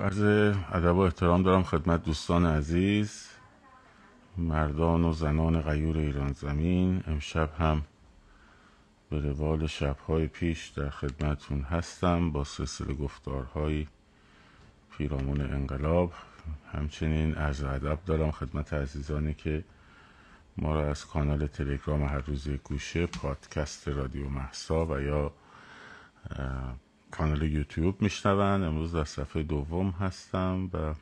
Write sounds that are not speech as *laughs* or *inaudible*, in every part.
عرض ادب و احترام دارم خدمت دوستان عزیز مردان و زنان غیور ایران زمین. امشب هم به روال شبهای پیش در خدمتون هستم با سلسله گفتارهای پیرامون انقلاب. همچنین عرض ادب دارم خدمت عزیزانی که ما را از کانال تلگرام هر روزی گوشه پادکست رادیو محسا و یا کانال یوتیوب میشنون. امروز در صفحه دوم هستم و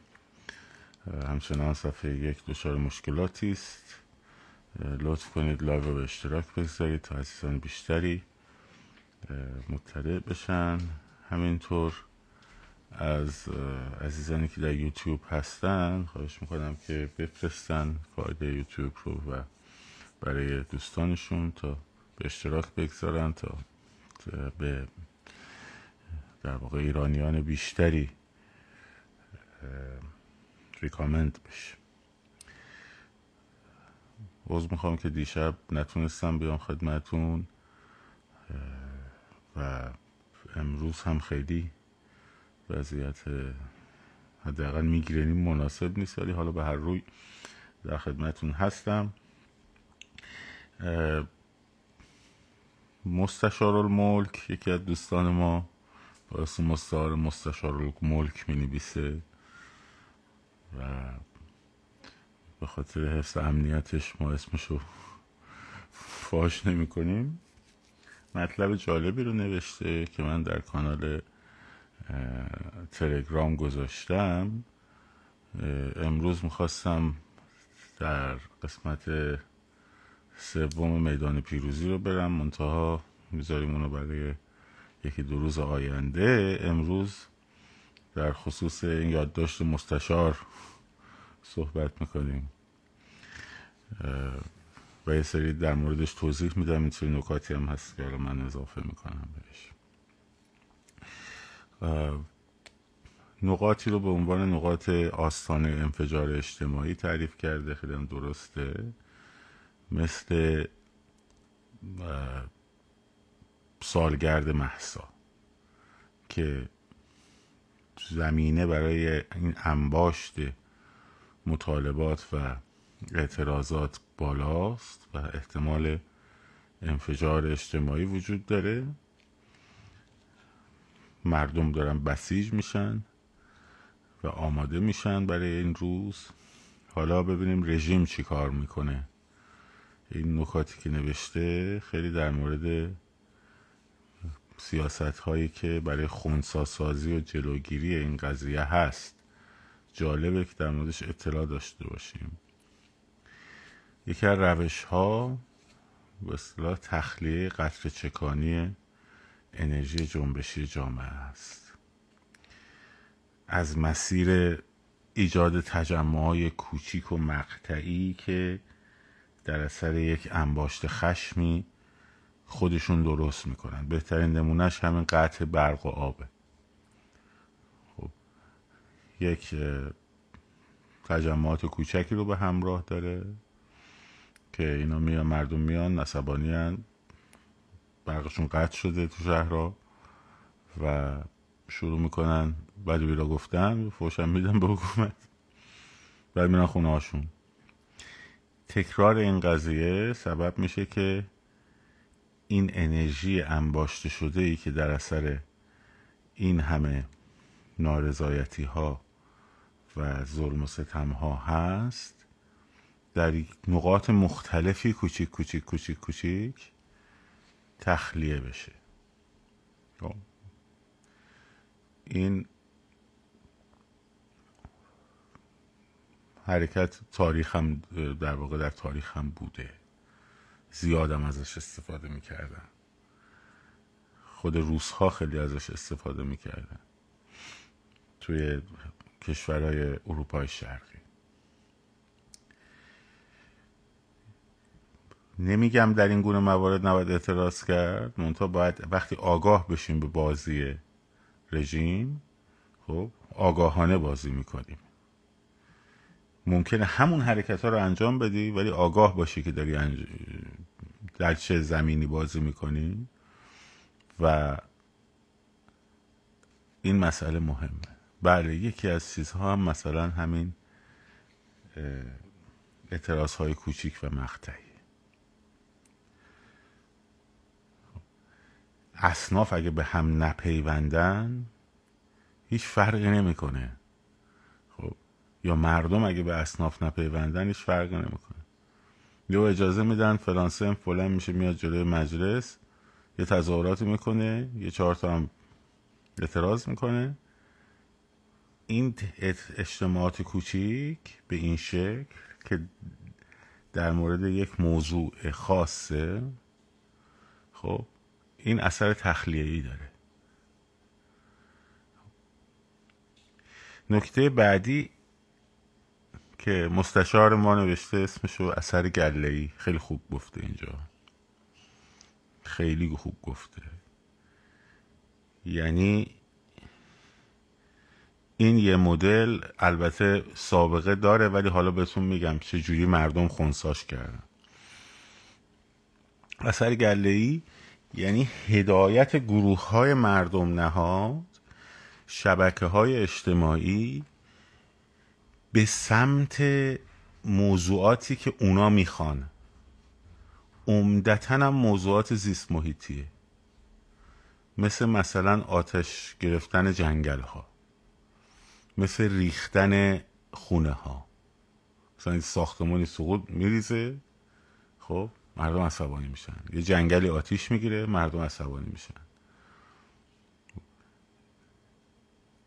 همچنان صفحه یک دچار مشکلاتی است. لطف کنید live رو به اشتراک بگذارید تا عزیزان بیشتری مطلع بشن. همینطور از عزیزانی که در یوتیوب هستن خواهش می‌کنم که بفرستن فایده یوتیوب رو و برای دوستانشون تا به اشتراک بگذارن تا به در واقع ایرانیان بیشتری ریکامند بشه. عوض می‌خوام که دیشب نتونستم بیام خدمتون و امروز هم خیلی وضعیت حداقل میگرنی مناسب نیست ولی حالا به هر روی در خدمتون هستم. مستشار الملک یکی از دوستان ما اسم مستعار مستشار الملک می نویسه و به خاطر حفظ امنیتش ما اسمشو فاش نمی کنیم مطلب جالبی رو نوشته که من در کانال تلگرام گذاشتم. امروز می‌خواستم در قسمت سوم میدان پیروزی رو برم. منتها می‌ذاریم اونو برای یکی دو روز آینده امروز در خصوص این یادداشت مستشار صحبت می‌کنیم. و یه سری در موردش توضیح میدم این سری نکاتی هم هست که من اضافه می‌کنم بهش. نقاطی رو به عنوان نقاط آستانه انفجار اجتماعی تعریف کرده خیلی درسته. مثل سالگرد محسا که زمینه برای این انباشت مطالبات و اعتراضات بالاست و احتمال انفجار اجتماعی وجود داره. مردم دارن بسیج میشن و آماده میشن برای این روز. حالا ببینیم رژیم چی کار می‌کنه. این نکاتی که نوشته خیلی در مورد سیاست هایی که برای خونساسازی و جلوگیری این قضیه هست. جالبه که در موردش اطلاع داشته باشیم. یکی از روش ها به اصطلاح تخلیه قطر چکانی انرژی جنبشی جامعه است. از مسیر ایجاد تجمع های کوچیک و مقطعی که در اثر یک انباشت خشمی خودشون درست می‌کنن. بهترین نمونهش همین قطع برق و آبه. خب یک تجمعات کوچکی رو به همراه داره که اینا میان مردم میان نصبانی هن. برقشون قطع شده تو شهرها و شروع می‌کنن بعد بیرا گفتن فوشم میدن به حکومت. بعد میرن خونه هاشون تکرار این قضیه سبب میشه که این انرژی انباشته شده ای که در اثر این همه نارضایتی ها و ظلم و ستم ها هست در نقاط مختلفی کوچیک کوچیک کوچیک کوچیک تخلیه بشه خب. این حرکت تاریخ هم در واقع در تاریخ هم بوده زیادم ازش استفاده می‌کردن خود روس ها خیلی ازش استفاده می‌کردن. توی کشورهای اروپای شرقی. نمیگم در این گونه موارد نباید اعتراض کرد. منتها باید وقتی آگاه بشیم به بازی رژیم خب آگاهانه بازی می‌کنیم. ممکنه همون حرکت ها رو انجام بدی ولی آگاه باشی که داری انج... در چه زمینی بازی می‌کنی؟ و این مسئله مهمه. بله یکی از چیزها هم مثلا همین اعتراض های کوچیک و مقطعی. اصناف اگه به هم نپیوندن هیچ فرقی نمی‌کنه. خب یا مردم اگه به اصناف نپیوندن هیچ فرقی نمی‌کنه. یا اجازه میدن فلان فلان میشه میاد جلوی مجلس یه تظاهراتی می‌کنه یه چهار تا هم اعتراض می‌کنه. این اجتماعات کوچیک به این شکل که در مورد یک موضوع خاصه خب این اثر تخلیهی داره. نکته بعدی که مستشار ما نوشته اسمشو اثر گله خیلی خوب گفته اینجا. خیلی خوب گفته. یعنی این یه مدل البته سابقه داره ولی حالا بهتون میگم چجوری مردم خونساش کردن. اثر گله ای یعنی هدایت گروه های مردم نهاد شبکه های اجتماعی به سمت موضوعاتی که اونا می‌خوان. عمدتا هم موضوعات زیست محیطیه. مثل مثلا آتش گرفتن جنگل ها مثل ریختن خونه ها مثلا این ساختمانی سقوط میریزه. خب مردم عصبانی میشن. یه جنگلی آتیش می‌گیره مردم عصبانی میشن.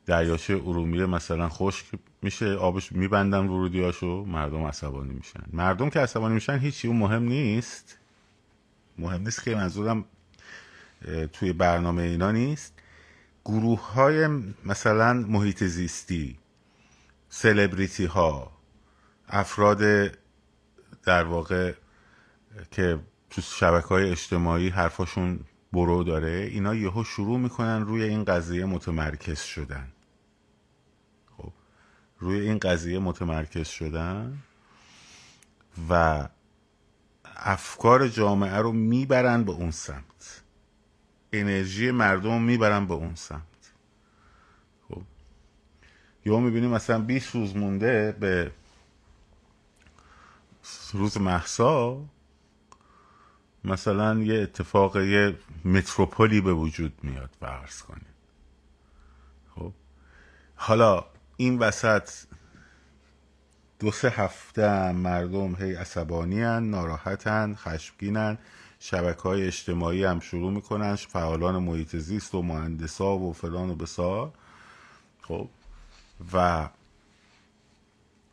دریاچه ارومیه مثلا خشک میشه آبش میبندن ورودیاشو مردم عصبانی میشن. مردم که عصبانی میشن هیچی اون مهم نیست. مهم نیست که منظورم توی برنامه اینا نیست. گروه های مثلا محیط زیستی سلبریتی ها افراد در واقع که تو شبکه های اجتماعی حرفاشون برو داره اینا یهو شروع می‌کنن روی این قضیه متمرکز شدن. روی این قضیه متمرکز شدن و افکار جامعه رو می‌برن به اون سمت. انرژی مردم می‌برن به اون سمت. خب؟ یا می‌بینیم مثلا 20 روز مونده به روز محسا مثلا یه اتفاق یه متروپولی به وجود میاد فرض کنیم. خب؟ حالا این وسط دو سه هفته مردم هی عصبانی هن، ناراحتن خشمگینن شبکه های اجتماعی هم شروع می‌کنن فعالان محیط زیست و مهندسا و فلان و بسار خب. و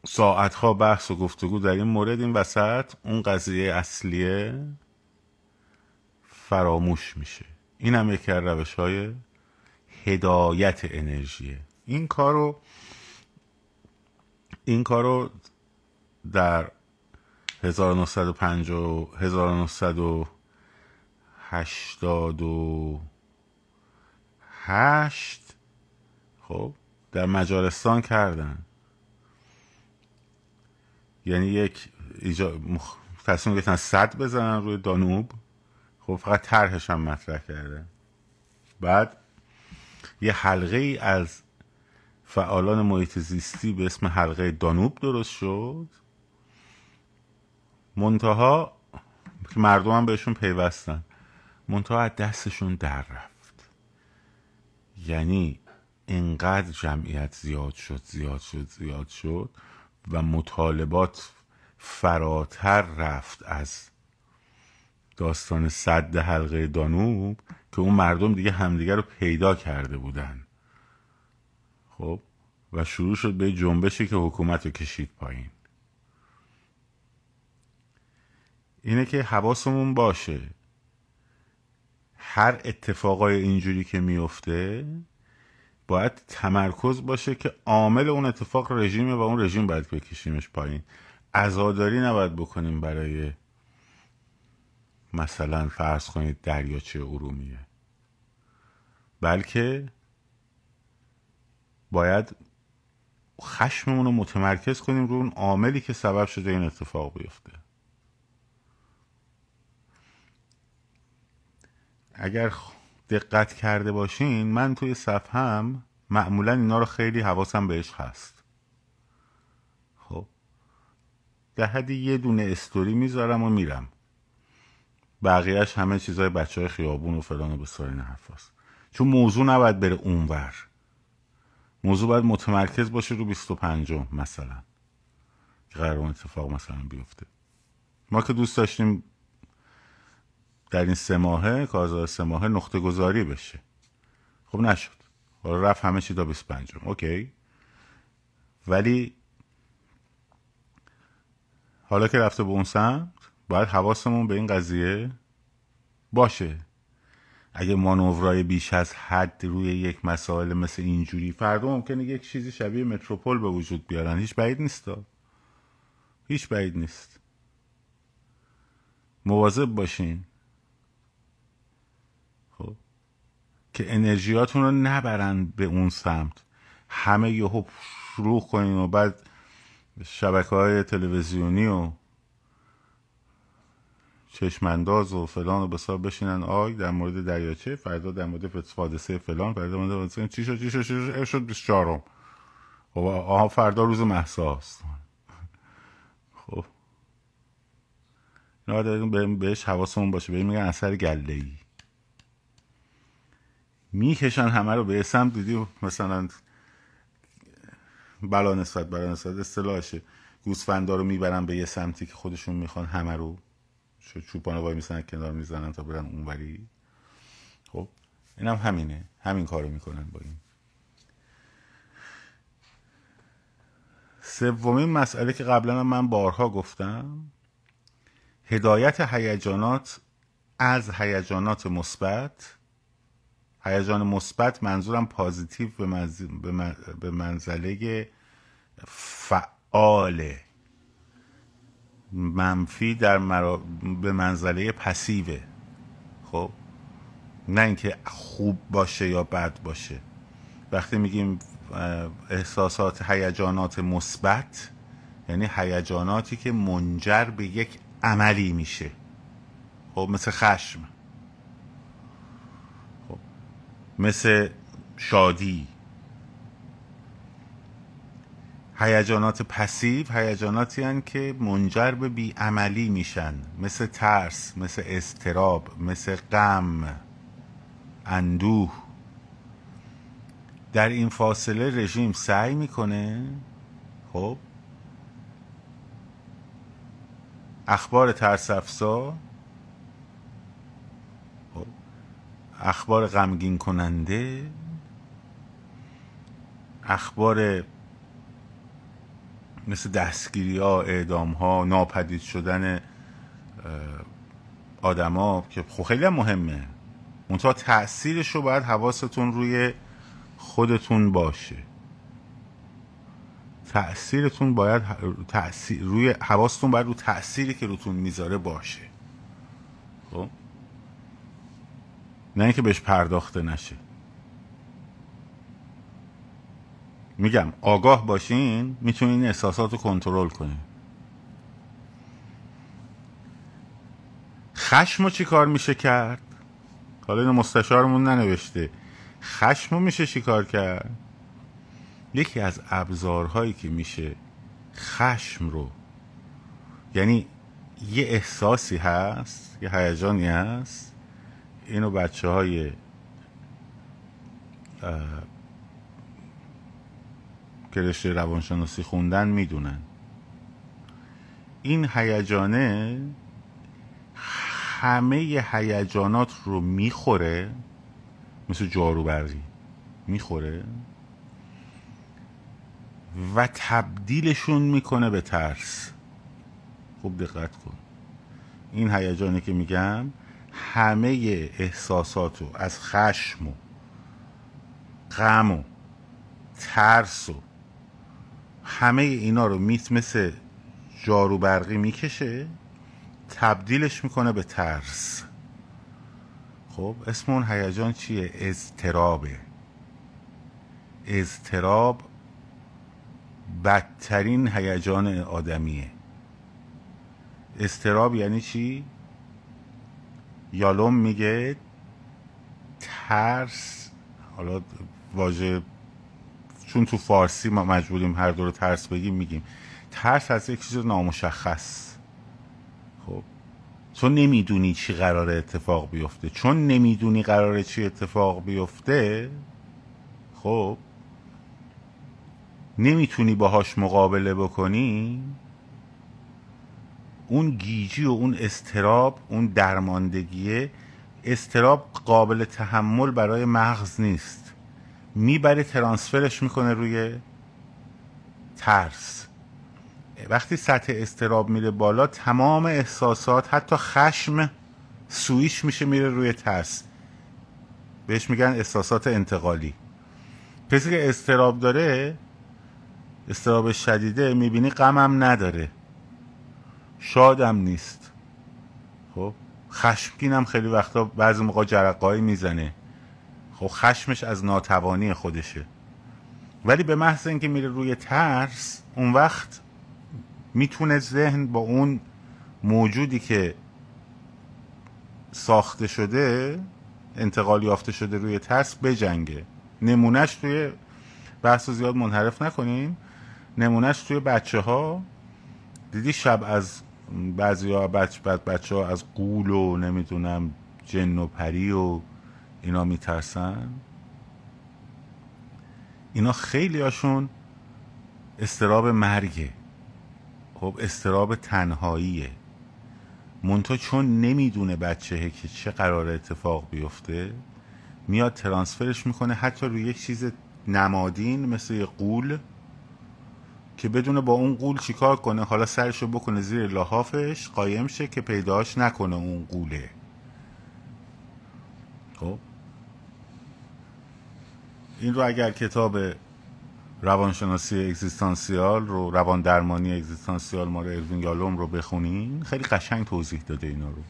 ساعتها بحث و گفتگو در این مورد این وسط اون قضیه اصلیه فراموش میشه. این هم یکی از روش های هدایت انرژیه. این کارو این کارو در 1950 1988 خب در مجارستان کردن. یعنی یک ایجا... مخ... تصمیم گرفتن صد بزنن روی دانوب. خب فقط طرحش هم مطرح کرده. بعد یه حلقه ای از فعالان محیط زیستی به اسم حلقه دانوب درست شد؟ منتها که مردم هم بهشون پیوستن منتها از دستشون در رفت. یعنی انقدر جمعیت زیاد شد زیاد شد زیاد شد و مطالبات فراتر رفت از داستان صد حلقه دانوب که اون مردم دیگه همدیگه رو پیدا کرده بودن. خب و شروع شد به جنبشی که حکومت رو کشید پایین. اینه که حواسمون باشه. هر اتفاقای اینجوری که میفته باید تمرکز باشه که عامل اون اتفاق رژیمه و اون رژیم باید بکشیمش پایین. ازاداری نباید بکنیم برای مثلا فرض کنید دریاچه ارومیه. بلکه باید خشممون رو متمرکز کنیم رو اون عاملی که سبب شده این اتفاق بیفته. اگر دقت کرده باشین من توی صفحم معمولا اینا رو خیلی حواسم بهش هست. خب در حدی یه دونه استوری می‌ذارم و میرم. بقیهش همه چیزای بچه های خیابون و فلان و بسار این حرف هست. چون موضوع نباید بره اونور. موضوع باید متمرکز باشه رو 25 مثلا. قرار اون اتفاق مثلا بیفته. ما که دوست داشتیم در این سه ماهه کارزار سه ماهه نقطه گذاری بشه. خب نشد. رفت همه چی تا 25 اوکی. ولی حالا که رفته به اون سمت باید حواسمون به این قضیه باشه. اگه مانورای بیش از حد روی یک مسائل مثل اینجوری فردا ممکنه یک چیزی شبیه متروپول به وجود بیارن. هیچ بعید نیست هیچ بعید نیست. مواظب باشین. خب. که انرژیاتون رو نبرن به اون سمت. همه یهو شروع کنین و بعد شبکه های تلویزیونی و چشمانداز و فلان و بسار بشینن. آی در مورد دریاچه فردا در مورد حادثه فلان فردا در مورد چی شد چی شد چی شد؟ شد 24 خب آها فردا روز محساست خب. اینا داریم بهش حواسمون باشه. بهش میگن اثر گله ای می‌کشن همه رو به سمت دیدی؟ مثلا بلا نسبت بلا نسبت اصطلاحشه. گوسفندا رو می‌برن به یه سمتی که خودشون می‌خوان همه رو. چوپانه وای میسن کنار می‌زنن تا برن اونوری. خب اینم هم همینه. همین کارو می‌کنن با این. سومین مسئله که قبلا من بارها گفتم هدایت هیجانات از هیجانات مثبت. هیجان مثبت منظورم پازیتیو به منزله فعاله. منفی در مرا... به منزله پسیوه. خب؟ نه اینکه خوب باشه یا بد باشه. وقتی میگیم احساسات هیجانات مثبت یعنی هیجاناتی که منجر به یک عملی میشه. خب؟ مثل خشم. خب؟ مثل شادی. هیجانات پسیو هیجاناتی هن که منجر به بیعملی میشن مثل ترس مثل استراب مثل غم اندوه در این فاصله رژیم سعی می‌کنه خب اخبار ترس افزا خب. اخبار غمگین کننده اخبار مثل دستگیری ها اعدام ها ناپدید شدن آدما که خب خیلی هم مهمه. منتها تاثیرش رو باید حواستون روی خودتون باشه. تأثیرتون باید تأثیر روی حواستون باید رو تأثیری که روتون می‌ذاره باشه. خب؟ نه اینکه بهش پرداخته نشه. میگم آگاه باشین می‌تونین احساسات رو کنترل کنین. خشم رو چی کار میشه کرد؟ حالا این مستشارمون ننوشته. خشم رو میشه چی کار کرد؟ یکی از ابزارهایی که میشه خشم رو یعنی یه احساسی هست یه هیجانی هست اینو بچه های که رشته روانشناسی خوندن می‌دونن. این هیجانه همه هیجانات رو می‌خوره مثل جارو برقی می‌خوره و تبدیلشون می‌کنه به ترس. خوب دقت کن. این هیجانی که میگم همه احساسات رو از خشم و غم و ترس و همه اینا رو میت مثل جارو برقی می‌کشه تبدیلش می‌کنه به ترس. خب اسم اون هیجان چیه؟ اضطرابه. اضطراب بدترین هیجان آدمیه. استراب یعنی چی؟ یالوم میگه ترس حالا واژه چون تو فارسی ما مجبوریم هر دو رو ترس بگیم میگیم. ترس از یک چیز نامشخص. خب. تو نمی‌دونی چی قرار اتفاق بیفته. چون نمی‌دونی قراره چی اتفاق بیفته خب. نمی‌تونی باهاش مقابله بکنی. اون گیجی و اون استراب اون درماندگیه استراب قابل تحمل برای مغز نیست. می‌بره ترانسفرش می‌کنه روی ترس. وقتی سطح استراب میره بالا تمام احساسات حتی خشم سویش میشه میره روی ترس. بهش میگن احساسات انتقالی. کسی که استراب داره استراب شدیده می‌بینی غمم نداره. شادم نیست. خب خشمگینم خیلی وقتا بعضی موقع جرقایی می‌زنه. خب خشمش از ناتوانی خودشه. ولی به محض اینکه میره روی ترس اون وقت می‌تونه ذهن با اون موجودی که ساخته شده انتقال یافته شده روی ترس بجنگه. نمونهش توی بحث زیاد منحرف نکنیم نمونهش توی بچه ها دیدی شب از بعضی ها بچه, بچه ها از قول و نمی‌دونم جن و پری و اینا میترسن؟ اینا خیلی هاشون استراب مرگه. خب استراب تنهاییه. منتها چون نمی‌دونه بچه که چه قرار اتفاق بیفته میاد ترانسفرش می‌کنه حتی روی یک چیز نمادین مثل یه قول که بدونه با اون قول چیکار کنه. حالا سرشو بکنه زیر لحافش قایم شه که پیداش نکنه اون قوله. خب؟ این رو اگر کتاب روانشناسی اگزیستانسیال رو روان درمانی اگزیستانسیال ما رو اروین یالوم رو بخونین خیلی قشنگ توضیح داده اینا رو.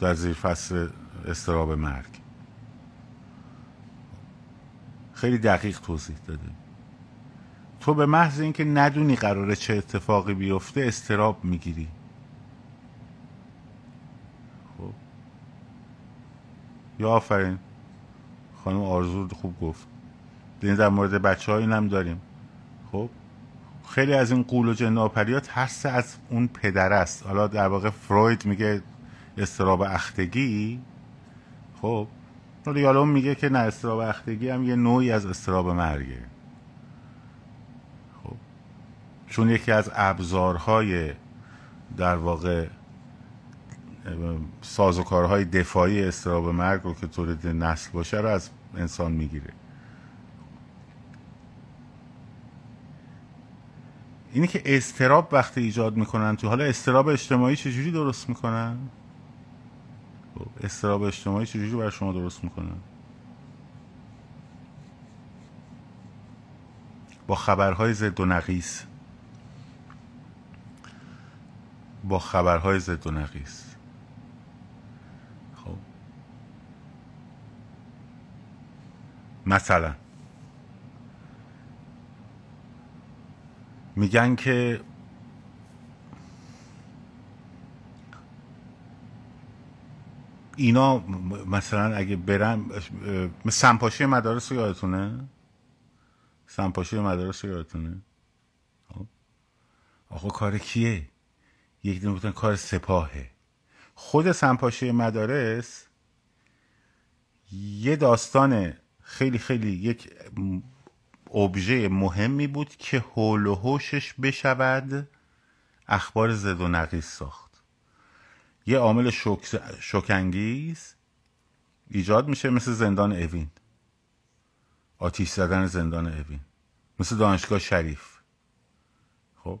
در زیر فصل استراب مرگ. خیلی دقیق توضیح داده. تو به محض اینکه ندونی قراره چه اتفاقی بیفته استراب می‌گیری. خب. یا آفرین. خانم آرزو خوب گفت. این در مورد بچه های هم داریم. خب خیلی از این قول و جناپری ها ترس از اون پدر است. حالا در واقع فروید میگه استراب اختگی. خب حالا یالوم میگه که نه استراب اختگی هم یه نوعی از استراب مرگه. خب چون یکی از ابزارهای در واقع سازوکارهای دفاعی استراب مرگ رو که تولید نسل باشه رو از انسان می‌گیره. اینی که استراب وقتی ایجاد می‌کنن تو حالا استراب اجتماعی چجوری درست می‌کنن؟ خب، استراب اجتماعی چجوری برای شما درست می‌کنن؟ با خبرهای زد و نقیس با خبرهای زد و نقیس خب مثلا. میگن که اینا مثلا اگه برن سنپاشی مدارس یادتونه؟ سنپاشی مدارس یادتونه؟ خب. آقا کار کیه؟ یک دونه کار سپاهه. خود سنپاشی مدارس یه داستان خیلی خیلی یک ابژه مهمی بود که حول و حوشش بشود اخبار زد و نقیس ساخت. یه عامل شکانگیز ایجاد میشه مثل زندان اوین. آتیش زدن زندان اوین. مثل دانشگاه شریف. خب؟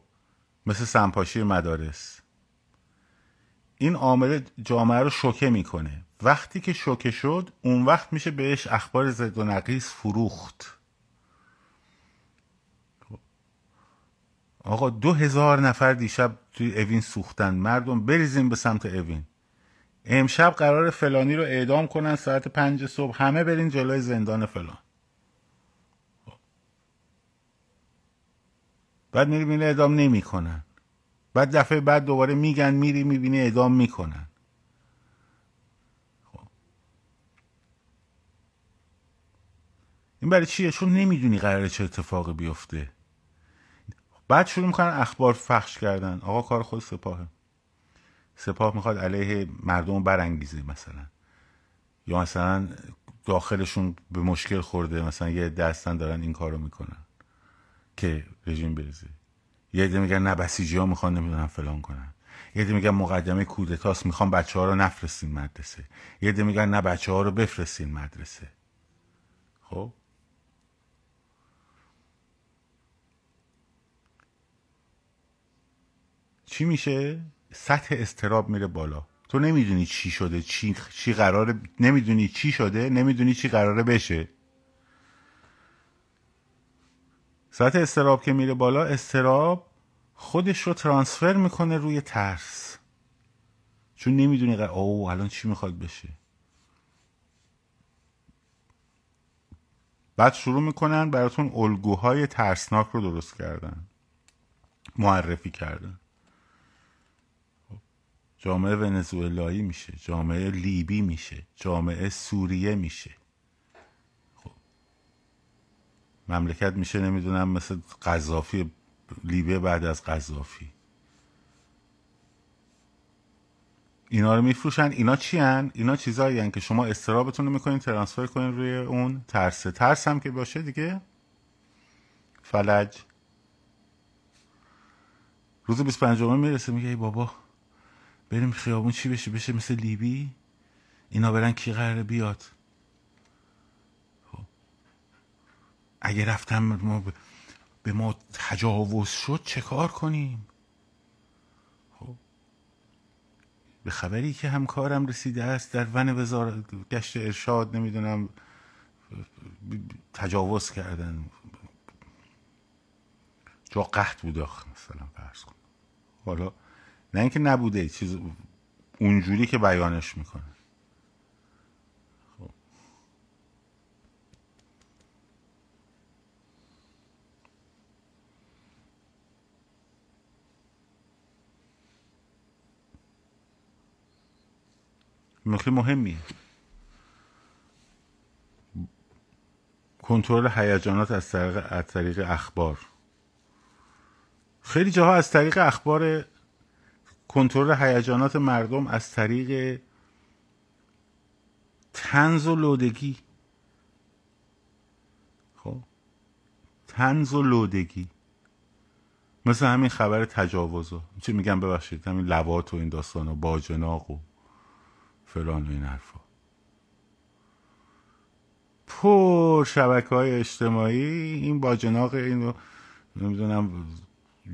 مثل سنپاشی مدارس. این عامل جامعه رو شوکه می‌کنه. وقتی که شوکه شد اون وقت میشه بهش اخبار زد و نقیس فروخت. آقا دو هزار نفر دیشب توی اوین سوختن. مردم بریزیم به سمت اوین. امشب قرار فلانی رو اعدام کنن ساعت پنج صبح. همه برین جلوی زندان فلان. بعد میری اعدام نمی‌کنن. بعد دفعه بعد دوباره میگن میری می‌بینی اعدام می‌کنن. این برای چیه؟ چون نمی‌دونی قراره چه اتفاقی بیفته. بعد شروع می‌کنن اخبار فخش کردن. آقا کار خود سپاهه. سپاه می‌خواد علیه مردم برانگیزه مثلا. یا مثلا داخلشون به مشکل خورده مثلا یه دستن دارن این کارو می‌کنن که رژیم بریزه. یه عده میگن نه بسیجی ها می‌خوان نمی‌دونن فلان کنن. یه عده میگن مقدمه کودتاست می‌خوان بچه ها رو نفرستین مدرسه. یه عده میگن نه بچه ها رو بفرستین مدرسه. خب؟ چی میشه؟ سطح استراب میره بالا. تو نمی‌دونی چی شده چی, چی قراره نمی‌دونی چی شده نمی‌دونی چی قراره بشه. سطح استراب که میره بالا استراب خودش رو ترانسفر می‌کنه روی ترس. چون نمی‌دونی قرار او الان چی می‌خواد بشه. بعد شروع می‌کنن براتون الگوهای ترسناک رو درست کردن. معرفی کردن. جامعه ونزوئلایی میشه جامعه لیبی میشه جامعه سوریه میشه. خب. مملکت میشه نمی‌دونم مثل قذافی لیبی بعد از قذافی. اینا رو میفروشن. اینا چی هن؟ اینا چیزایی هن که شما استرابتون رو می‌کنین ترانسفر کنین روی اون ترسه ترس هم که باشه دیگه. فلج. روز 25 می‌رسه میگه ای بابا بریم خیابون چی بشه؟ بشه مثل لیبی؟ اینا برن کی قراره بیاد؟ خب. اگه رفتم ما به ما تجاوز شد چه کار کنیم؟ خب به خبری که همکارم رسیده است در ون وزارت گشت ارشاد نمی‌دونم تجاوز کردن. جا قحط بود مثلا فرض کن. حالا نه اینکه نبوده چیز اونجوری که بیانش می‌کنه. نکته مهمیه. کنترل هیجانات از طریق از طریق اخبار. خیلی جاها از طریق اخبار کنترل هیجانات مردم از طریق تنز و لودگی. خب؟ تنز و لودگی. مثل همین خبر تجاوز چی میگم ببخشید. همین لوات و این داستان و باجناق و فلان و این حرفا. پر شبکه های اجتماعی این باجناق اینو نمی‌دونم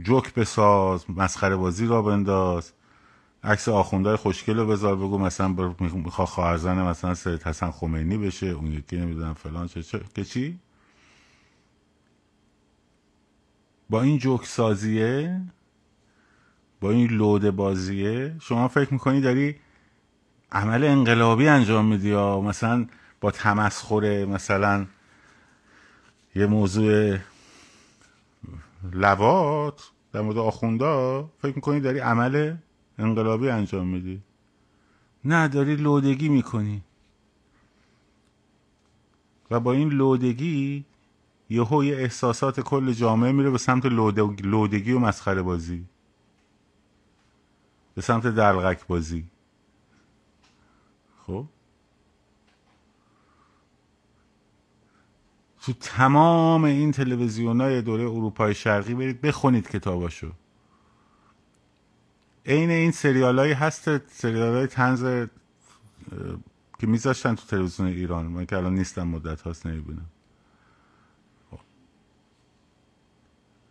جوک بساز مسخره بازی را بنداز عکس آخوندهای خوشگل رو بذار بگو مثلا میخوا خواهرزن مثلا سید حسن خمینی بشه اون یکی نمی‌دونم فلان چه, چه که چی؟ با این جوک سازیه با این لوده بازیه شما فکر می‌کنی داری عمل انقلابی انجام میدی یا مثلا با تمسخر مثلا یه موضوع لوات در مورد آخوندا فکر می‌کنی داری عمل انقلابی انجام میدی؟ نه داری لودگی می‌کنی. و با این لودگی یهو یه احساسات کل جامعه میره به سمت لودگی و مسخره بازی. به سمت دلغک بازی. خب؟ تو تمام این تلویزیون های دوره اروپای شرقی برید بخونید کتاباشو. عین این سریال هایی هست سریال های تنز که میذاشتن تو تلویزیون ایران. من که الان نیستم مدت هاست نمی‌بینم. خب.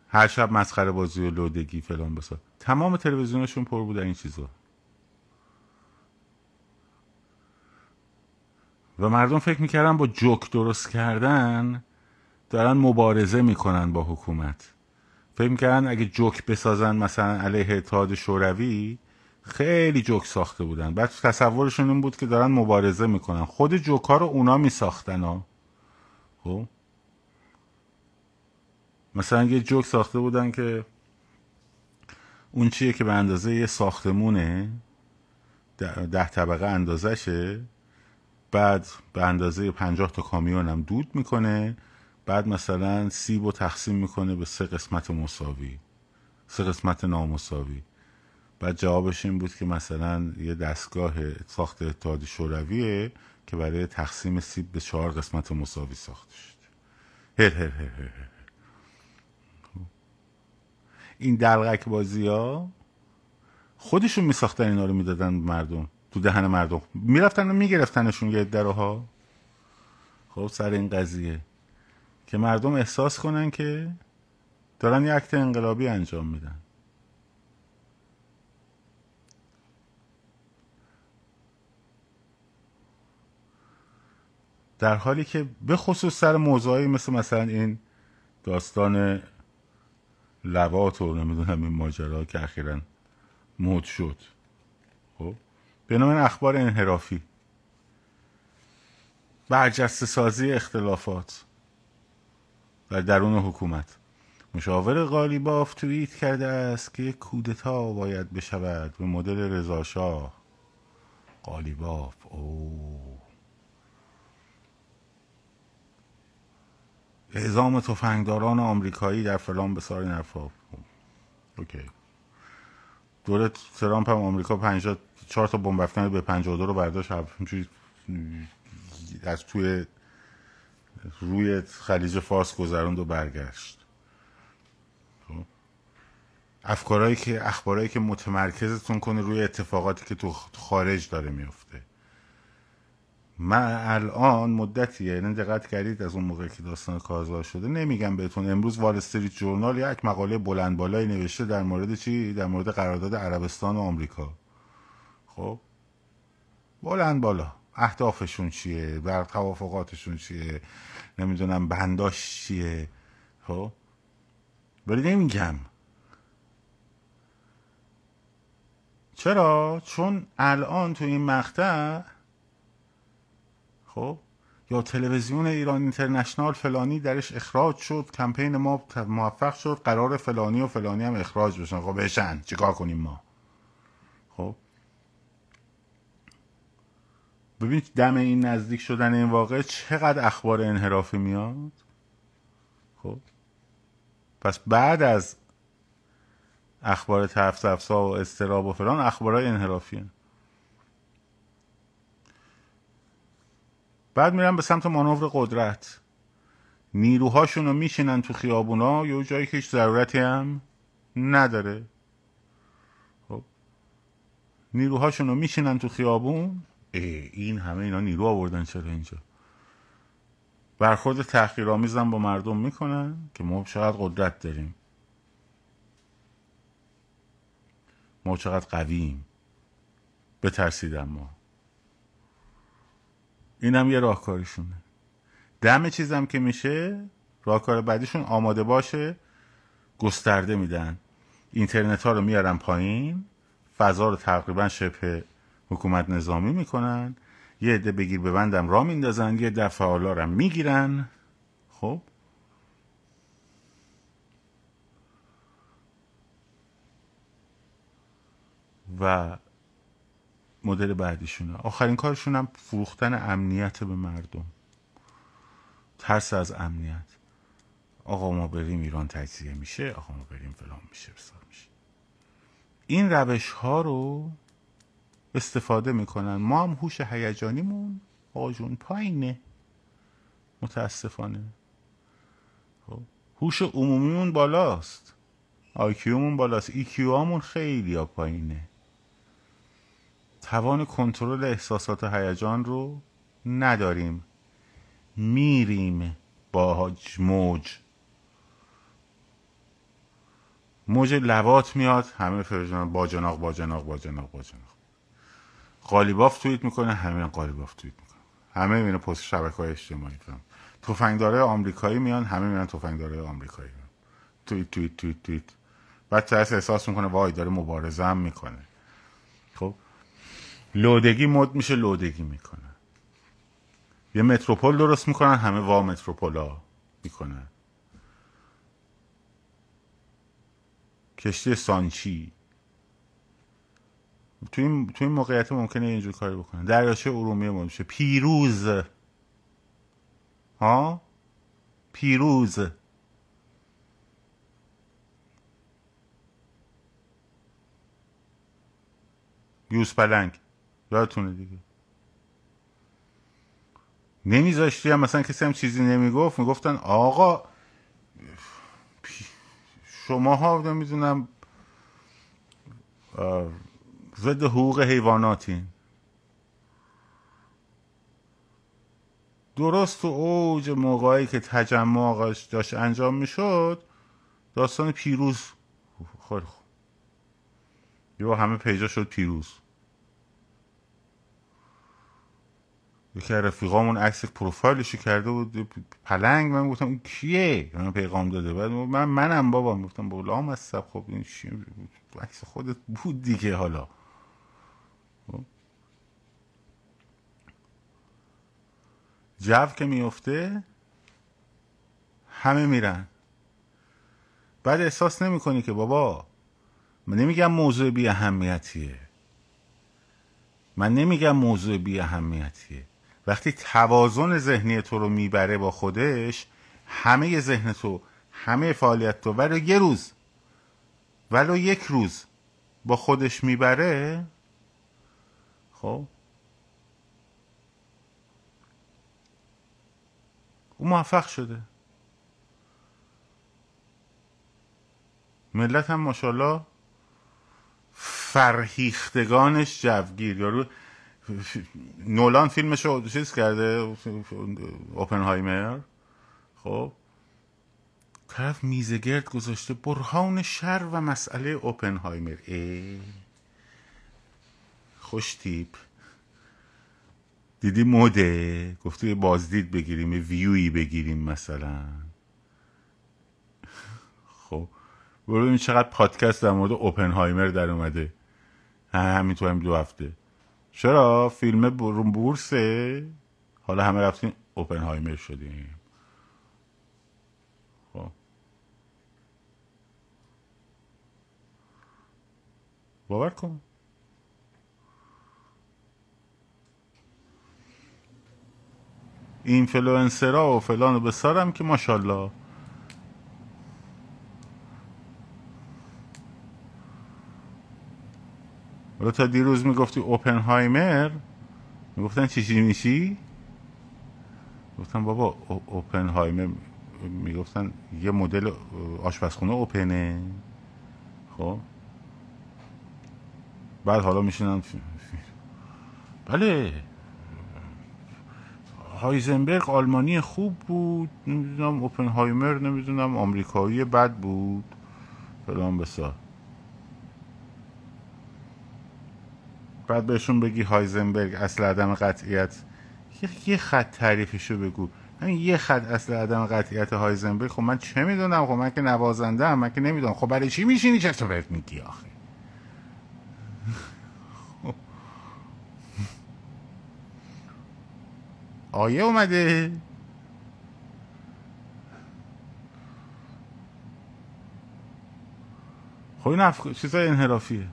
هر شب مسخره بازی و لودگی فلان بسا. تمام تلویزیونشون پر بود این چیزا. و مردم فکر می‌کردن با جوک درست کردن دارن مبارزه می‌کنن با حکومت. فکر می‌کردن اگه جوک بسازن مثلا علیه اتحاد شوروی خیلی جوک ساخته بودن. بعد تصورشون این بود که دارن مبارزه می‌کنن. خود جوک ها رو اونا میساختن ها خب؟ مثلا یه جوک ساخته بودن که اون چیه که به اندازه یه ساختمونه ده طبقه اندازشه. بعد به اندازه پنجاه تا کامیون هم دود می‌کنه. بعد مثلا سیب رو تقسیم می‌کنه به سه قسمت مساوی. سه قسمت نامساوی. بعد جوابش این بود که مثلا یه دستگاه ساخت اتحاد شورویه که برای تقسیم سیب به چهار قسمت مساوی ساخته شده هر هر هر هر. این دلغک بازی ها خودشون میساختن اینا رو می‌دادن مردم. تو دهن مردم. می‌رفتن و میگرفتنشون یه دره ها خب سر این قضیه. که مردم احساس کنن که دارن یه عکت انقلابی انجام میدن. در حالی که به خصوص سر موضوعی مثل مثلا این داستان لوات و نمی‌دونم این ماجرا که اخیرا مد شد. به نام اخبار انحرافی. برجسته سازی اختلافات در درون حکومت. مشاور قالیباف توییت کرده است که کودتا باید بشود به مدل رضاشاه قالیباف او اعزام تفنگداران آمریکایی در فلان به سار نرفا اوکی. دوره ترامپ هم آمریکا 50 چهار تا بمب افکنی به 52 رو برداشت. همینجوری از توی روی خلیج فارس گذروند و برگشت. خب. افکارهایی که اخبارهایی که متمرکزتون کنه روی اتفاقاتی که تو خارج داره میفته. من الان مدتیه یعنی دقت کردید از اون موقع که داستان کازا شده نمیگم بهتون. امروز وال استریت جورنال یک مقاله بلند بالایی نوشته در مورد چی؟ در مورد قرارداد عربستان و آمریکا. خب؟ بلند بالا. اهدافشون چیه؟ بر توافقاتشون چیه؟ نمی‌دونم بنداش چیه؟ خب؟ ولی نمیگم. چرا؟ چون الان تو این مقطع خب؟ یا تلویزیون ایران اینترنشنال فلانی درش اخراج شد کمپین ما موفق شد قرار فلانی و فلانی هم اخراج بشن. خب بشن. چیکار کنیم ما خب ببینید دم این نزدیک شدن این واقع چقدر اخبار انحرافی میاد؟ خب. پس بعد از اخبار تفسفسا و استراب و فلان اخبارهای انحرافی هن. بعد میرن به سمت مانور قدرت. نیروهاشون رو میشینن تو خیابونا. یه جایی که هیچ ضرورتی هم نداره. خب. نیروهاشون رو میشینن تو خیابون. این همه اینا نیرو آوردن چرا اینجا؟ برخورد تحقیرآمیزم با مردم می‌کنن که ما چقدر قدرت داریم. ما چقدر قوییم. بترسیدن ما اینم یه راهکاریشونه. دم چیزم که میشه راهکار بعدیشون آماده باشه گسترده میدن. اینترنت ها رو میارن پایین فضا رو تقریبا شبه حکومت نظامی می‌کنن. یه عده بگیر ببندم را میندازن یه دفعه حالا رو می‌گیرن. خب؟ و مدل بعدیشونه. آخرین کارشون هم فروختن امنیت به مردم. ترس از امنیت. آقا ما بریم ایران تجزیه میشه آقا ما بریم فلان میشه بیسار میشه. این روش ها رو استفاده می‌کنن. ما هم هوش هیجانیمون آقا جون پایینه. متاسفانه. خب هوش عمومیمون بالاست. IQ مون بالاست. EQ خیلی ها پایینه. توان کنترل احساسات و هیجان رو نداریم. میریم با موج. موج لوات میاد. همه فرجان با جناق با جناق با جناق با جناق قالیباف توییت می‌کنه همه قالیباف توییت می‌کنه. همه میره پست شبکه های اجتماعی فهم تفنگداره آمریکایی میان همه میرن تفنگداره آمریکایی میان. توییت توییت توییت توییت. بعد ترس احساس می‌کنه وای داره مبارزه هم می‌کنه. خب؟ لودگی مد میشه لودگی می‌کنه. یه متروپول درست می‌کنن همه وا متروپولا می‌کنن. کشتی سانچی. تو این, تو این موقعیت ممکنه اینجور کاری بکنن دریاچه ارومیه میشه پیروز. ها؟ پیروز. یوز پلنگ. یادتونه دیگه. نمیذاشتی هم مثلا کسی هم چیزی نمی‌گفت؟ می‌گفتن آقا شما ها نمی‌دونم ضد حقوق حیواناتین درست تو اوج موقعی که تجمع داشت انجام می‌شد داستان پیروز خوب. یا همه پیجا شد پیروز. یکی از رفیقامون عکس پروفایلشو کرده بود پلنگ. من گفتم اون کیه؟ من پیغام داده. بعد من منم بابا. گفتم با لام از خب این عکس خودت بود دیگه حالا. جو که میفته همه میرن. بعد احساس نمی‌کنی که بابا من نمیگم موضوع بی اهمیتیه. من نمیگم موضوع بی اهمیتیه. وقتی توازن ذهنی تو رو می‌بره با خودش همه ذهن تو همه فعالیت تو ولو یه روز ولو یک روز با خودش می‌بره خب؟ او موفق شده. ملت هم ماشاءالله فرهیختگانش جوگیر. یارو نولان فیلمش رو چیز کرده؟ اوپنهایمر. خب؟ طرف میزه گرد گذاشته برهان شر و مسئله اوپنهایمر. ای خوش تیپ. دیدی موده گفته بازدید بگیریم ویویی بگیریم مثلا. خب برو ببین چقدر پادکست در مورد اوپنهایمر در اومده. همین تو هم دو هفته. چرا؟ فیلم بورسه. حالا همه رفتیم اوپنهایمر شدیم. خب. باور کن. اینفلوئنسرا و فلان و بسارم که ماشاءالله. حالا تا دیروز می‌گفتی اوپنهایمر؟ می‌گفتن چی چی میشی گفتم بابا اوپنهایمر می‌گفتن یه مدل آشپزخونه اوپنه. خب؟ بعد حالا میشینن بله. هایزنبرگ آلمانی خوب بود نمی‌دونم اوپنهایمر نمی‌دونم آمریکایی بد بود. فلان بسار. بعد بهشون بگی هایزنبرگ اصل عدم قطعیت. یه خط تعریفشو بگو. همین یه خط اصل عدم قطعیت هایزنبرگ خب من چه می‌دونم؟ خب من که نوازنده هم من که نمی‌دونم. خب برای چی میشینی؟ چه تو میگی آخه؟ آیه اومده. خب این اف... چیزای انحرافیه.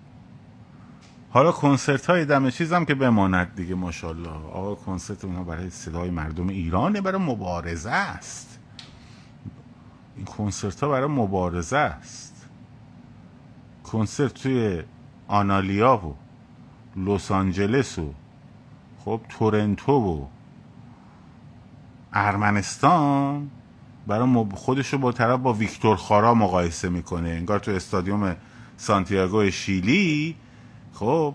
حالا کنسرت های دم چیزم که بماند دیگه ماشاءالله. آقا کنسرت اونا برای صدای مردم ایرانه برای مبارزه است. این کنسرت ها برای مبارزه است. کنسرت توی آنالیا و لس آنجلس و خب تورنتو و ارمنستان برای خودش رو با طرف با ویکتور خارا مقایسه می‌کنه. انگار تو استادیوم سانتیاگو شیلی خب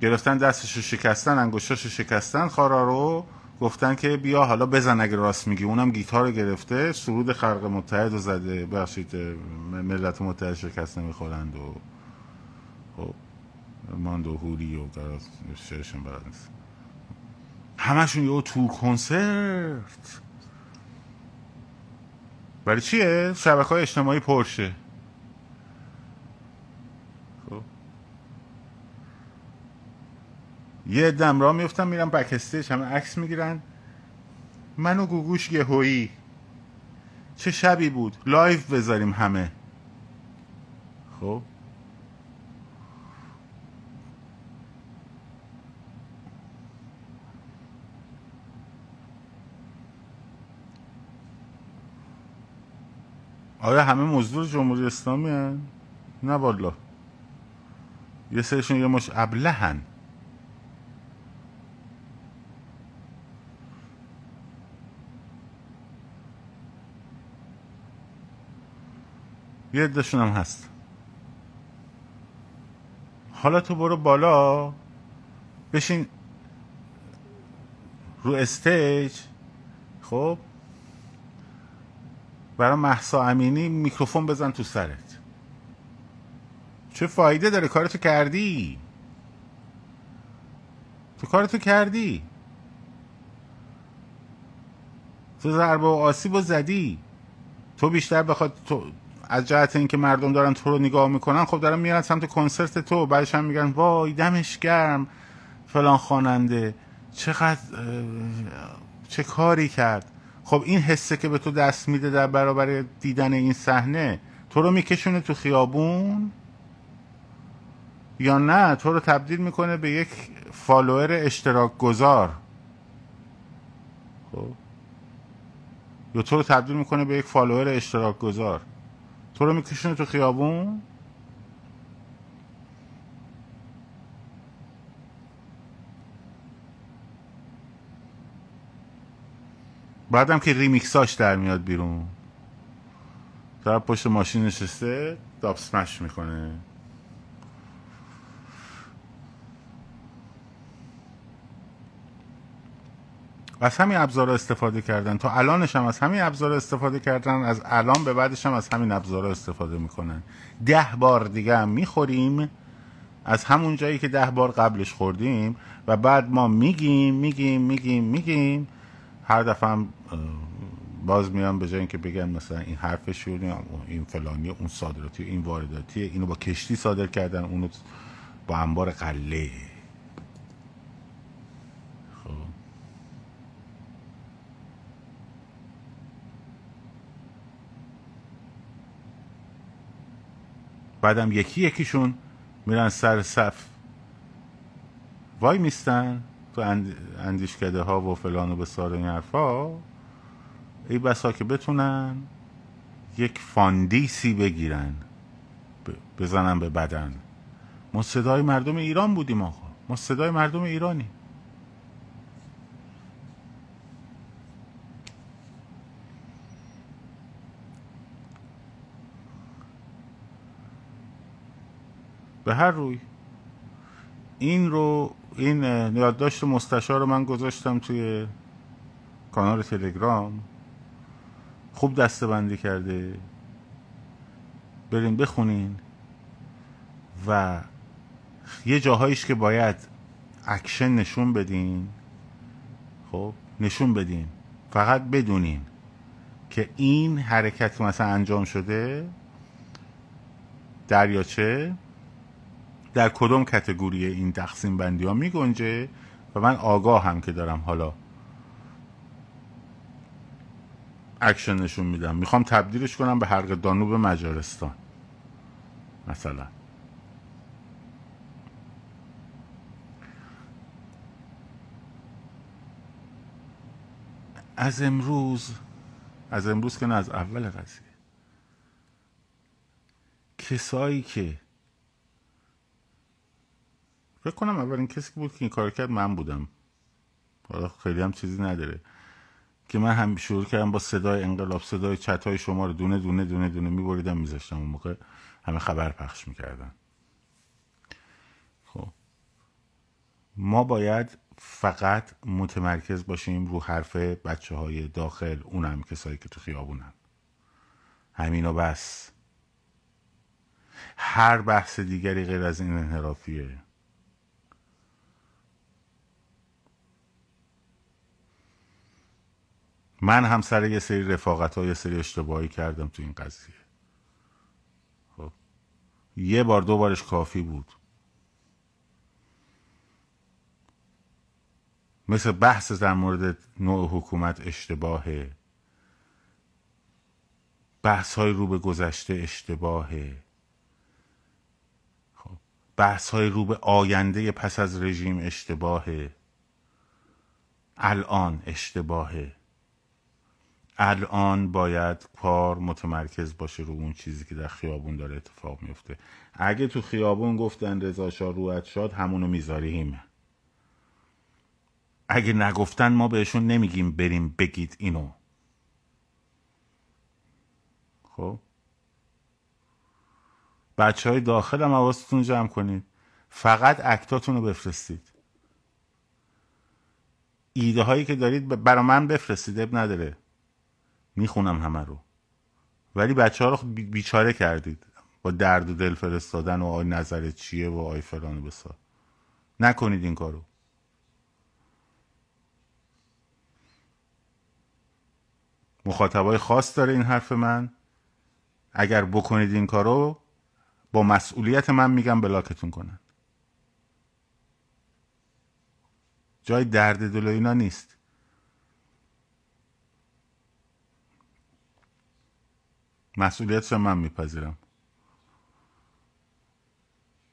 گرفتن دستش رو شکستن انگشتاش رو شکستن خارا رو گفتن که بیا حالا بزن اگه راست میگی. اونم گیتار گرفته سرود خلق متحد رو زده. بخشید ملت متحد شکست نمی‌خورند و خب ماند و هوری و برد نیست. همشون یه تو کنسرت. ولی چیه؟ شبکه های اجتماعی پرشه. خب. بعدم راه میفتم میرم backstage همه عکس می‌گیرن. من و گوگوش یهویی. چه شبی بود؟ live بذاریم همه. خب. آیا همه مزدور جمهوری اسلامی هن؟ نه والا یه سرشون یه مش ابلهن یه عدهشون هم هست. حالا تو برو بالا. بشین رو استیج. خب؟ برای محسا امینی میکروفون بزن تو سرت. چه فایده داره؟ کارتو کردی؟ تو کارتو کردی؟ تو ضربه و آسیب و زدی؟ تو بیشتر بخواد تو از جهت اینکه مردم دارن تو رو نگاه می‌کنن خب دارن میرن سمت کنسرت تو بعدش هم میگن وای دمش گرم. فلان خواننده چقدر چه کاری کرد؟ خب این حسه که به تو دست میده در برابر دیدن این صحنه تو رو میکشونه تو خیابون؟ یا نه؟ تو رو تبدیل می‌کنه به یک follower اشتراک گذار. خب. یا تو رو تبدیل می‌کنه به یک follower اشتراک گذار. تو رو میکشونه تو خیابون؟ بعدم که ریمیکساش در میاد بیرون. طرف پشت ماشین نشسته داب سمش می‌کنه. از همین ابزار استفاده کردن. تا الانش هم از همین ابزار استفاده کردن از الان به بعدش هم از همین ابزار استفاده می‌کنن. ده بار دیگه هم می‌خوریم. از همون جایی که ده بار قبلش خوردیم و بعد ما میگیم میگیم میگیم میگیم. هر دفعه هم باز میان به جای اینکه بگن مثلا این حرفشون این فلانی اون صادراتی این وارداتی اینو با کشتی صادر کردن اونو با انبار قله. خب. بعدم یکی یکیشون میرن سر صف وای میستن؟ تو اندیشکده ها و فلان و بسار این حرفا ای بسا که بتونن یک فاندیسی بگیرن بزنن به بدن. ما صدای مردم ایران بودیم آقا. ما صدای مردم ایرانی. به هر روی این رو این یادداشت مستشار رو من گذاشتم توی کانال تلگرام. خوب دسته بندی کرده. برین بخونین. و یه جاهایش که باید اکشن نشون بدین. خب نشون بدین. فقط بدونین که این حرکت مثلا انجام شده دریاچه در کدوم کتگوری این تقسیم بندی ها می گنجه و من آگاه هم که دارم حالا. اکشن نشون میدم. می‌خوام تبدیلش کنم به حرق دانوب مجارستان. مثلا. از امروز از امروز که نه از اول قضیه. کسایی که فکر کنم اولین کسی بود که این کار کرد من بودم. حالا خیلی هم چیزی نداره. که من هم شروع کردم با صدای انقلاب صدای چت های شما رو دونه دونه دونه دونه میبریدم میذاشتم اون موقع همه خبر پخش می‌کردن. خب. ما باید فقط متمرکز باشیم رو حرف بچه های داخل اونم کسایی که تو خیابونن. همین و بس. هر بحث دیگری غیر از این انحرافیه. من هم سر یه سری رفاقت ها یه سری اشتباهی کردم تو این قضیه. خب. یه بار دو بارش کافی بود. مثل بحث در مورد نوع حکومت اشتباهه. بحث های رو به گذشته اشتباهه. خب. بحث های رو به آینده پس از رژیم اشتباهه. الان اشتباهه. الان باید کار متمرکز باشه رو اون چیزی که در خیابون داره اتفاق میفته. اگه تو خیابون گفتن رضا شاه روحت شاد همونو می‌ذاریم. اگه نگفتن ما بهشون نمیگیم بریم بگید اینو. خب؟ بچه های داخل هم حواستون جمع کنید. فقط اکتاتون رو بفرستید. ایده هایی که دارید برا من بفرستید اب نداره. می‌خونم همه رو. ولی بچه ها رو بیچاره کردید. با درد و دل فرستادن و آی نظرت چیه و آی فلان و بسار. نکنید این کارو. مخاطبای خاص داره این حرف من. اگر بکنید این کارو با مسئولیت من میگم block تون کنن. جای درد دل اینا نیست. مسئولیتش من میپذیرم.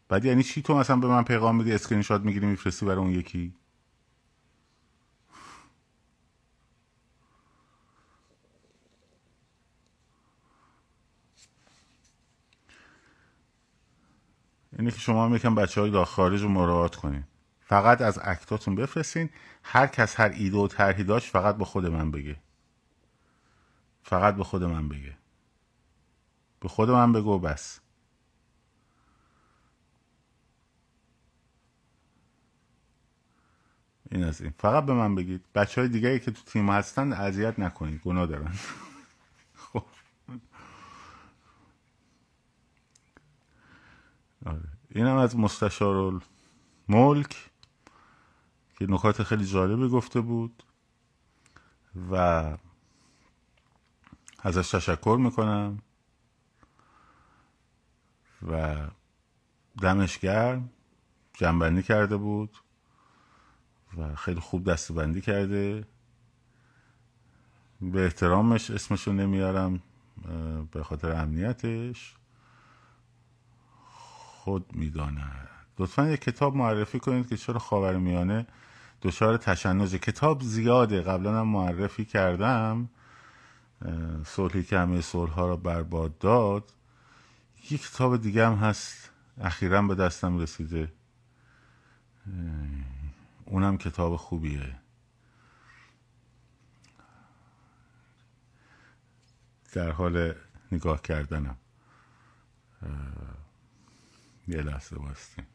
بعد یعنی چی تو مثلا به من پیغام میدی اسکرین شات می‌گیری میفرستی برای اون یکی؟ اینه که شما هم یکم بچه های داخل خارج رو مراعات کنین. فقط از اکتاتون بفرستین. هر کس هر ایده و طرحی داشت فقط به خود من بگه. فقط به خود من بگه. به خود من بگو بس. این از این. فقط به من بگید. بچه های دیگری که تو تیم هستن اذیت نکنید. گناه دارن. *laughs* خب. آره. این هم از مستشار ملک که نکات خیلی جالبی گفته بود و ازش تشکر می‌کنم. و دمش گرم. جنبندی کرده بود و خیلی خوب دستبندی کرده. به احترامش اسمشو نمیارم به خاطر امنیتش. خود می‌داند. لطفا یک کتاب معرفی کنید که چرا خاور میانه دچار تشنج. کتاب زیاده. قبلا هم معرفی کردم. صلحی که همه صلح ها را برباد داد. یک کتاب دیگه هم هست. اخیرا به دستم رسیده. اونم کتاب خوبیه. در حال نگاه کردنم. یه لحظه باستیم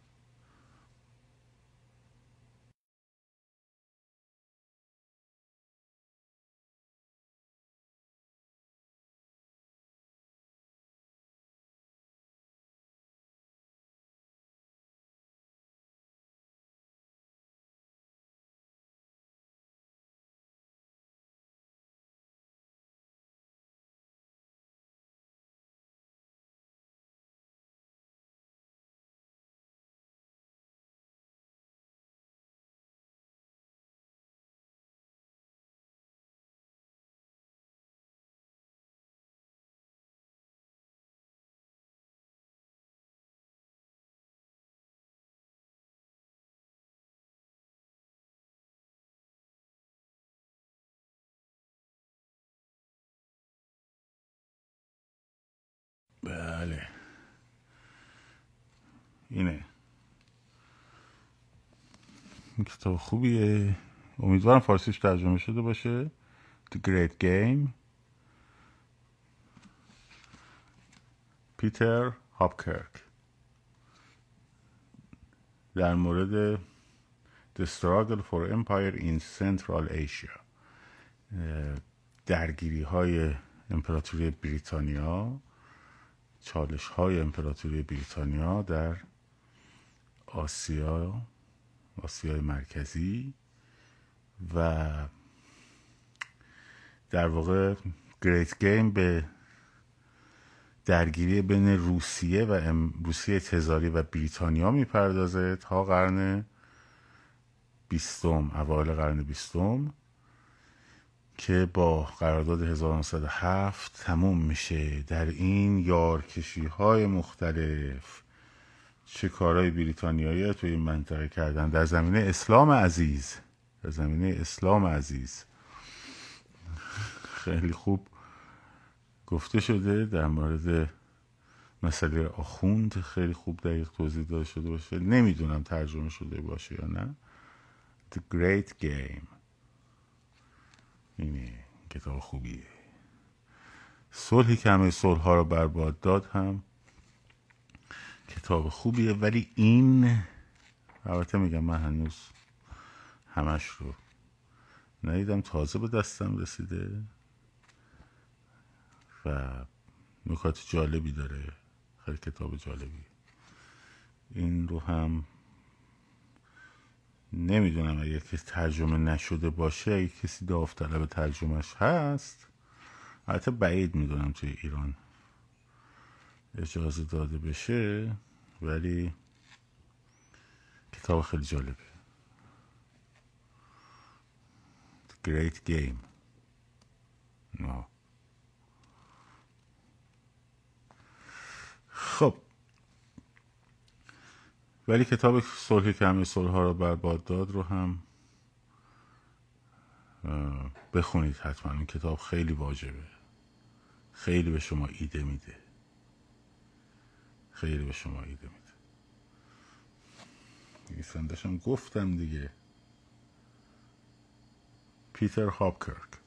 بله. اینه. این کتاب خوبیه. امیدوارم فارسیش ترجمه شده باشه. The Great Game. پیتر هاپکرک در مورد The Struggle for Empire in Central Asia. درگیری های امپراتوری بریتانیا. چالش های امپراتوری بریتانیا در آسیا آسیای مرکزی و در واقع گریت گیم به درگیری بین روسیه و روسیه تزاری و بریتانیا می‌پردازه تا قرن بیستم اوایل قرن بیستم. که با قرارداد 1907 تموم میشه در این یارکشی های مختلف. چه کارهای بریتانیایی توی این منطقه کردن؟ در زمینه اسلام عزیز. در زمینه اسلام عزیز. خیلی خوب گفته شده در مورد مسئله آخوند. خیلی خوب دقیق توضیح داده شده باشه. نمی‌دونم ترجمه شده باشه یا نه. The Great Game. اینه کتاب خوبیه. صلحی که همه صلح ها رو برباد داد هم کتاب خوبیه ولی این البته میگم من هنوز همش رو ندیدم تازه به دستم رسیده و نکات جالبی داره خیلی کتاب جالبی. این رو هم نمی‌دونم اگه کسی ترجمه نشده باشه اگه کسی داوطلب ترجمهش هست. البته بعید می‌دونم توی ایران اجازه داده بشه ولی کتاب خیلی جالبه. The Great Game. No. خب. ولی کتاب صلح همه صلح ها رو برباد داد رو هم بخونید حتما. این کتاب خیلی واجبه. خیلی به شما ایده میده. خیلی به شما ایده میده. نویسندشم گفتم دیگه. پیتر هاپکرک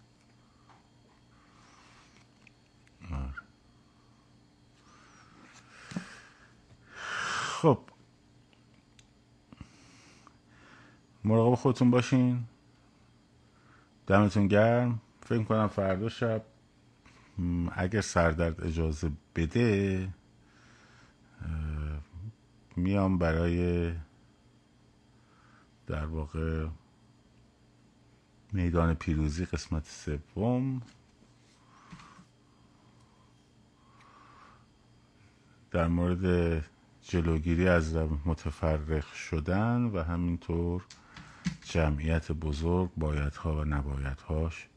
آره. خب. مراقب خودتون باشین. دمتون گرم. فکر کنم فردا شب اگر سردرد اجازه بده میام برای در واقع میدان پیروزی قسمت سوم. در مورد جلوگیری از متفرق شدن و همینطور جمعیت بزرگ بایدها و نبایدهاش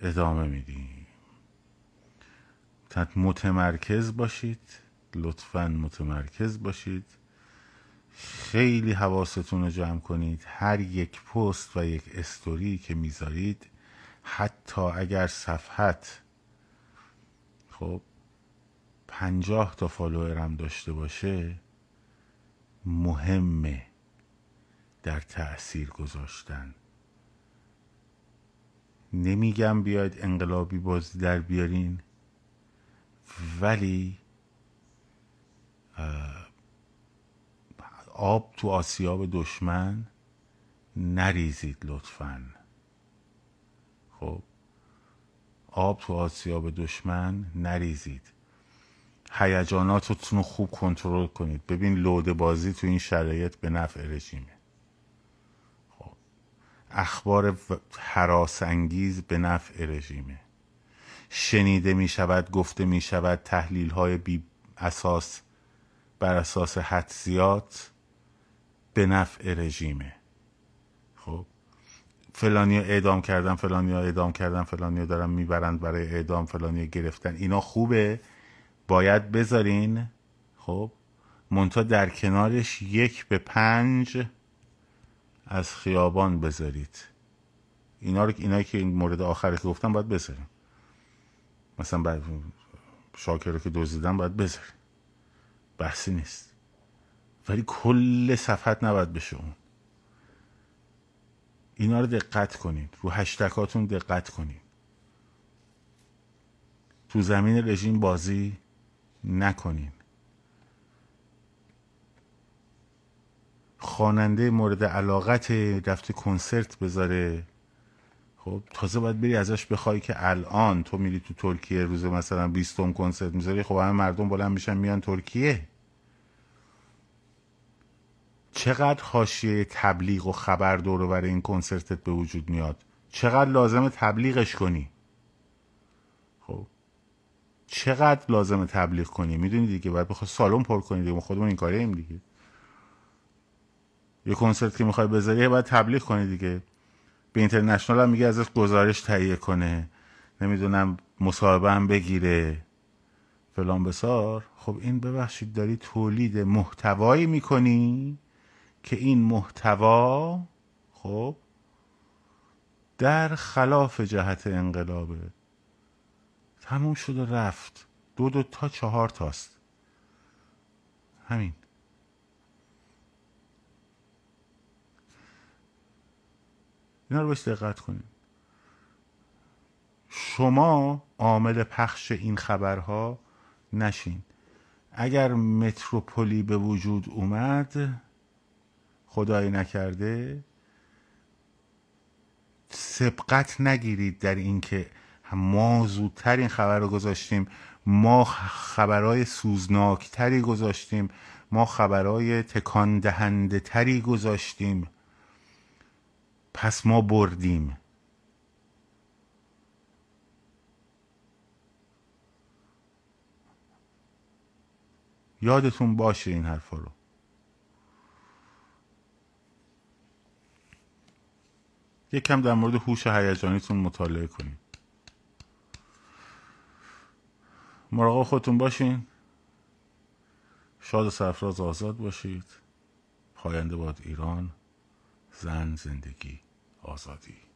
ادامه میدیم. متمرکز باشید لطفا متمرکز باشید. خیلی حواستون رو جمع کنید. هر یک پست و یک استوری که می‌ذارید حتی اگر صفحت خب پنجاه تا فالوورم داشته باشه مهمه. در تأثیر گذاشتن. نمیگم بیاید انقلابی بازی در بیارین ولی آب تو آسیاب دشمن نریزید لطفا. خب آب تو آسیاب دشمن نریزید. هیجاناتتون رو خوب کنترل کنید. ببین لود بازی تو این شرایط به نفع رژیمه. اخبار حراس انگیز به نفع رژیمه. شنیده می شود گفته می شود تحلیل های بی اساس بر اساس حدسیات به نفع رژیمه. خب فلانی اعدام کردن فلانی اعدام کردن فلانی دارن می‌برند برای اعدام فلانی گرفتن. اینا خوبه. باید بذارین. خب منتها در کنارش یک به پنج از خیابان بذارید. اینا رو اینایی که این مورد آخر که گفتم باید بذاریم. مثلا بعد شاکر رو که دزدیدن باید بذاریم. بحثی نیست. ولی کل صفحت نباید بشه اون. اینا رو دقت کنید. رو هشتکاتون دقت کنید. تو زمین رژیم بازی نکنین خواننده مورد علاقت رفته کنسرت بذاره. خب تازه باید بری ازش بخوای که الان تو میری تو ترکیه روز مثلا بیستم کنسرت می‌ذاری خب همه مردم بلند میشن میان ترکیه. چقدر حاشیه تبلیغ و خبر دور برای این کنسرتت به وجود میاد؟ چقدر لازم تبلیغش کنی؟ خب چقدر لازم تبلیغ کنی؟ می‌دونی دیگه باید بخواد سالن پر کنی دیگه خودمون این کاره ایم دیگه. یه کنسرت که می‌خوای بذاری باید تبلیغ کنی دیگه. به اینترنشنال هم میگه ازش گزارش تهیه کنه. نمی‌دونم مصاحبه هم بگیره. فلان بسار. خب این ببخشید داری تولید محتوایی می‌کنی که این محتوا خب در خلاف جهت انقلابه. تموم شد و رفت. دو دو تا چهار تاست. همین. اینا رو بهش دقت کنید شما عامل پخش این خبرها نشین. اگر متروپولی به وجود اومد خدایی نکرده سبقت نگیرید در اینکه ما زودتر این خبر رو گذاشتیم ما خبرهای سوزناکتری گذاشتیم ما خبرهای تکان دهنده تری گذاشتیم. پس ما بردیم. یادتون باشه این حرفا رو. یکم در مورد هوش هیجانیتون مطالعه کنید. مراقب خودتون باشین. شاد و سرفراز آزاد باشید. پاینده باد ایران. زن زندگی. آزادی.